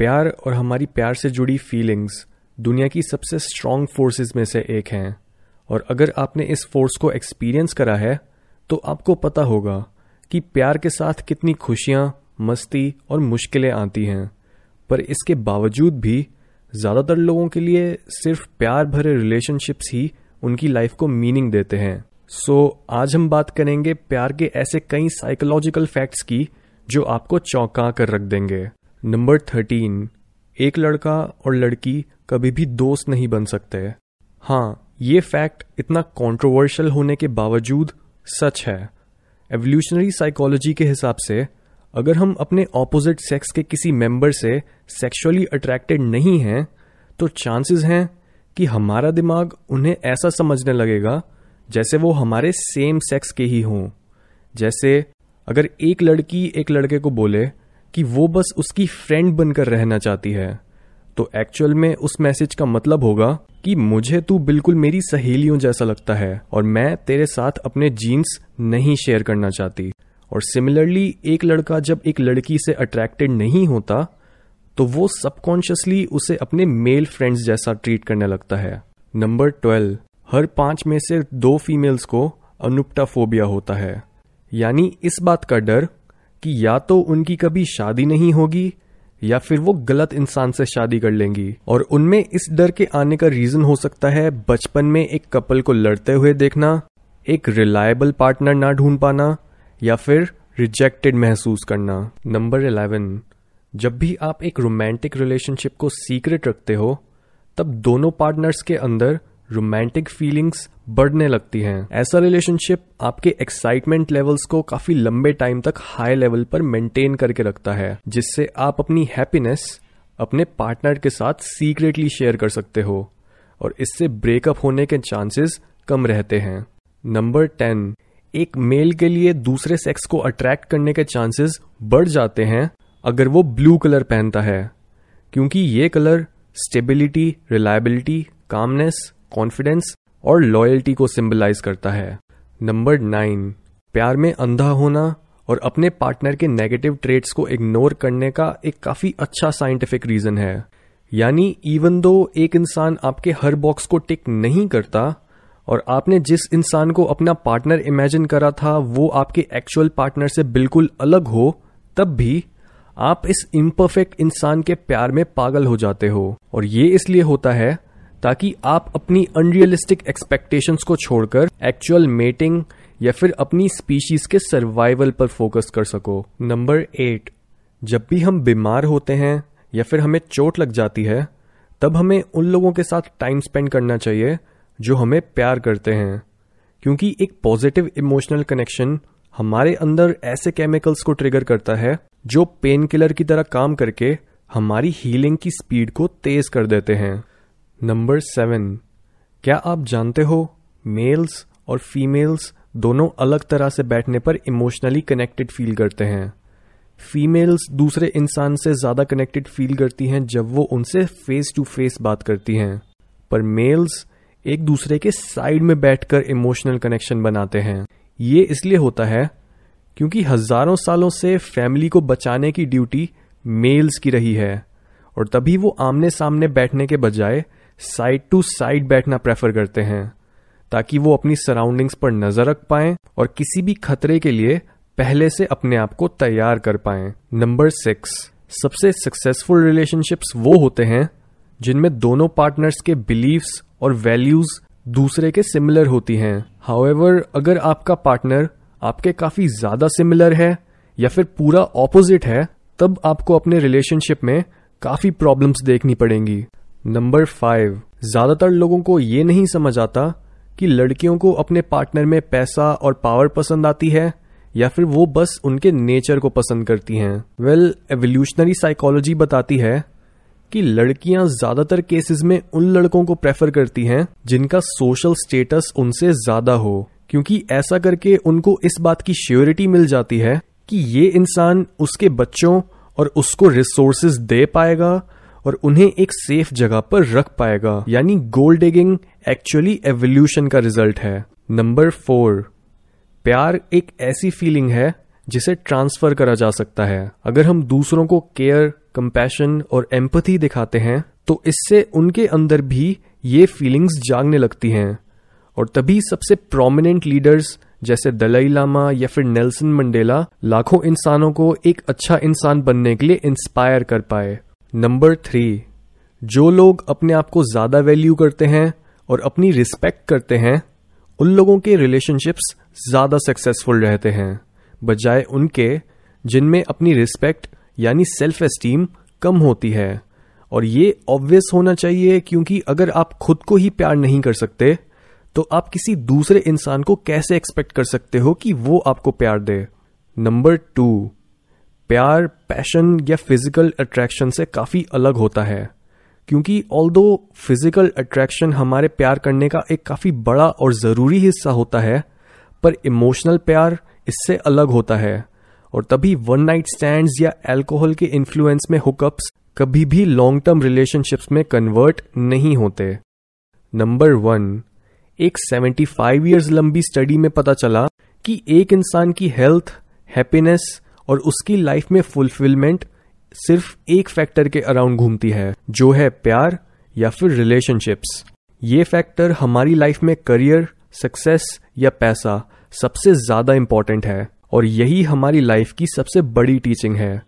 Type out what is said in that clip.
प्यार और हमारी प्यार से जुड़ी फीलिंग्स दुनिया की सबसे स्ट्रॉन्ग फोर्सेस में से एक हैं। और अगर आपने इस फोर्स को एक्सपीरियंस करा है तो आपको पता होगा कि प्यार के साथ कितनी खुशियाँ मस्ती और मुश्किलें आती हैं। पर इसके बावजूद भी ज़्यादातर लोगों के लिए सिर्फ़ प्यार भरे रिलेशनशिप्स ही उनकी लाइफ को मीनिंग देते हैं। सो so, आज हम बात करेंगे प्यार के ऐसे कई साइकोलॉजिकल फैक्ट्स की जो आपको चौंका कर रख देंगे। नंबर थर्टीन, एक लड़का और लड़की कभी भी दोस्त नहीं बन सकते हाँ। ये फैक्ट इतना कंट्रोवर्शियल होने के बावजूद सच है। एवोल्यूशनरी साइकोलॉजी के हिसाब से, अगर हम अपने ऑपोजिट सेक्स के किसी मेंबर से सेक्सुअली अट्रैक्टेड नहीं हैं तो चांसेस हैं कि हमारा दिमाग उन्हें ऐसा समझने लगेगा जैसे वो हमारे सेम सेक्स के ही हों। जैसे अगर एक लड़की एक लड़के को बोले कि वो बस उसकी फ्रेंड बनकर रहना चाहती है। तो एक्चुअल में उस मैसेज का मतलब होगा कि मुझे तू बिल्कुल मेरी सहेलियों जैसा लगता है और मैं तेरे साथ अपने जीन्स नहीं शेयर करना चाहती। और सिमिलरली एक लड़का जब एक लड़की से अट्रैक्टेड नहीं होता तो वो सबकॉन्शियसली उसे अपने मेल फ्रेंड्स जैसा ट्रीट करने लगता है। नंबर ट्वेल्व हर पाँच में से दो फीमेल्स को अनुप्टाफोबिया होता है। यानी इस बात का डर कि या तो उनकी कभी शादी नहीं होगी, या फिर वो गलत इंसान से शादी कर लेंगी। और उनमें इस डर के आने का रीजन हो सकता है बचपन में एक कपल को लड़ते हुए देखना, एक रिलायबल पार्टनर ना ढूंढ पाना, या फिर रिजेक्टेड महसूस करना। Number eleven. जब भी आप एक रोमांटिक रिलेशनशिप को सीक्रेट रखते हो, तब दोनों पार्टनर्स के अंदर रोमांटिक फीलिंग्स बढ़ने लगती हैं। ऐसा रिलेशनशिप आपके एक्साइटमेंट लेवल्स को काफ़ी लंबे टाइम तक हाई लेवल पर मेंटेन करके रखता है, जिससे आप अपनी हैप्पीनेस अपने पार्टनर के साथ सीक्रेटली शेयर कर सकते हो, और इससे ब्रेकअप होने के चांसेस कम रहते हैं। नंबर टेन एक मेल के लिए दूसरे सेक्स को अट्रैक्ट करने के चांसेस बढ़ जाते हैं अगर वो ब्लू कलर पहनता है, क्योंकि ये colour stability reliability calmness confidence और लॉयल्टी को सिंबलाइज करता है. नंबर नाइन प्यार में अंधा होना और अपने पार्टनर के नेगेटिव ट्रेट्स को इग्नोर करने का एक काफ़ी अच्छा साइंटिफिक रीजन है. यानी इवन दो एक इंसान आपके हर बॉक्स को टिक नहीं करता और आपने जिस इंसान को अपना पार्टनर इमेजिन करा था, वो आपके एक्चुअल पार्टनर से बिल्कुल अलग हो, तब भी आप इस इम्परफेक्ट इंसान के प्यार में पागल हो जाते हो. और ये इसलिए होता है ताकि आप अपनी अनरियलिस्टिक एक्सपेक्टेशंस को छोड़कर एक्चुअल मेटिंग या फिर अपनी स्पीशीज के सर्वाइवल पर फोकस कर सको। नंबर एट जब भी हम बीमार होते हैं या फिर हमें चोट लग जाती है, तब हमें उन लोगों के साथ टाइम स्पेंड करना चाहिए जो हमें प्यार करते हैं। क्योंकि एक पॉजिटिव इमोशनल कनेक्शन हमारे अंदर ऐसे केमिकल्स को ट्रिगर करता है जो पेन किलर की तरह काम करके हमारी हीलिंग की स्पीड को तेज कर देते हैं। Number seven. क्या आप जानते हो, मेल्स और फीमेल्स दोनों अलग तरह से बैठने पर इमोशनली कनेक्टेड फील करते हैं? फीमेल्स दूसरे इंसान से ज़्यादा कनेक्टेड फील करती हैं जब वो उनसे फेस टू फेस बात करती हैं। पर मेल्स एक दूसरे के साइड में बैठकर इमोशनल कनेक्शन बनाते हैं। ये इसलिए होता है क्योंकि हज़ारों सालों से फैमिली को बचाने की ड्यूटी मेल्स की रही है और तभी वो आमने सामने बैठने के बजाय साइड टू साइड बैठना प्रेफर करते हैं, ताकि वो अपनी सराउंडिंग्स पर नज़र रख पाए और किसी भी खतरे के लिए पहले से अपने आप को तैयार कर पाए। नंबर सिक्स सबसे सक्सेसफुल रिलेशनशिप्स वो होते हैं जिनमें दोनों पार्टनर्स के बिलीव्स और वैल्यूज़ दूसरे के सिमिलर होती हैं। हाउएवर अगर आपका पार्टनर आपके काफ़ी ज़्यादा सिमिलर है या फिर पूरा ऑपोजिट है, तब आपको अपने रिलेशनशिप में काफ़ी प्रॉब्लम्स देखनी पड़ेंगी। नंबर फाइव ज़्यादातर लोगों को ये नहीं समझ आता कि लड़कियों को अपने पार्टनर में पैसा और पावर पसंद आती है, या फिर वो बस उनके नेचर को पसंद करती हैं। वेल एवोल्यूशनरी साइकोलॉजी बताती है कि लड़कियाँ ज़्यादातर केसेस में उन लड़कों को प्रेफर करती हैं, जिनका सोशल स्टेटस उनसे ज़्यादा हो, क्योंकि ऐसा करके उनको इस बात की श्योरिटी मिल जाती है कि ये इंसान उसके बच्चों और उसको रिसोर्सेज दे पाएगा और उन्हें एक सेफ़ जगह पर रख पाएगा। यानी गोल्ड डिगिंग एक्चुअली एवोल्यूशन का रिज़ल्ट है। नंबर फोर प्यार एक ऐसी फीलिंग है जिसे ट्रांसफ़र करा जा सकता है। अगर हम दूसरों को केयर कंपैशन और एम्पथी दिखाते हैं तो इससे उनके अंदर भी ये फीलिंग्स जागने लगती हैं। और तभी सबसे प्रोमिनेंट लीडर्स जैसे दलाई लामा या फिर नेल्सन मंडेला लाखों इंसानों को एक अच्छा इंसान बनने के लिए इंस्पायर कर पाए। नंबर थ्री जो लोग अपने आप को ज़्यादा वैल्यू करते हैं और अपनी रिस्पेक्ट करते हैं, उन लोगों के रिलेशनशिप्स ज़्यादा सक्सेसफुल रहते हैं। बजाय उनके, जिनमें अपनी रिस्पेक्ट यानी सेल्फ एस्टीम कम होती है। और ये ऑब्वियस होना चाहिए क्योंकि अगर आप खुद को ही प्यार नहीं कर सकते तो आप किसी दूसरे इंसान को कैसे एक्सपेक्ट कर सकते हो कि वो आपको प्यार दे? नंबर टू प्यार पैशन या फ़िज़िकल अट्रैक्शन से काफ़ी अलग होता है। क्योंकि ऑल दो फ़िज़िकल अट्रैक्शन हमारे प्यार करने का एक काफ़ी बड़ा और ज़रूरी हिस्सा होता है, पर इमोशनल प्यार इससे अलग होता है। और तभी वन नाइट स्टैंड या एल्कोहल के इन्फ्लुएंस में हुकअप्स कभी भी लॉन्ग टर्म रिलेशनशिप्स में कन्वर्ट नहीं होते। नंबर वन एक 75 इयर्स लंबी स्टडी में पता चला कि एक इंसान की हेल्थ हैप्पीनेस और उसकी लाइफ में फुलफिलमेंट सिर्फ़ एक फैक्टर के अराउंड घूमती है, जो है प्यार या फिर रिलेशनशिप्स ये फैक्टर हमारी लाइफ में करियर सक्सेस या पैसा सबसे ज़्यादा इंपॉर्टेंट है, और यही हमारी लाइफ की सबसे बड़ी टीचिंग है।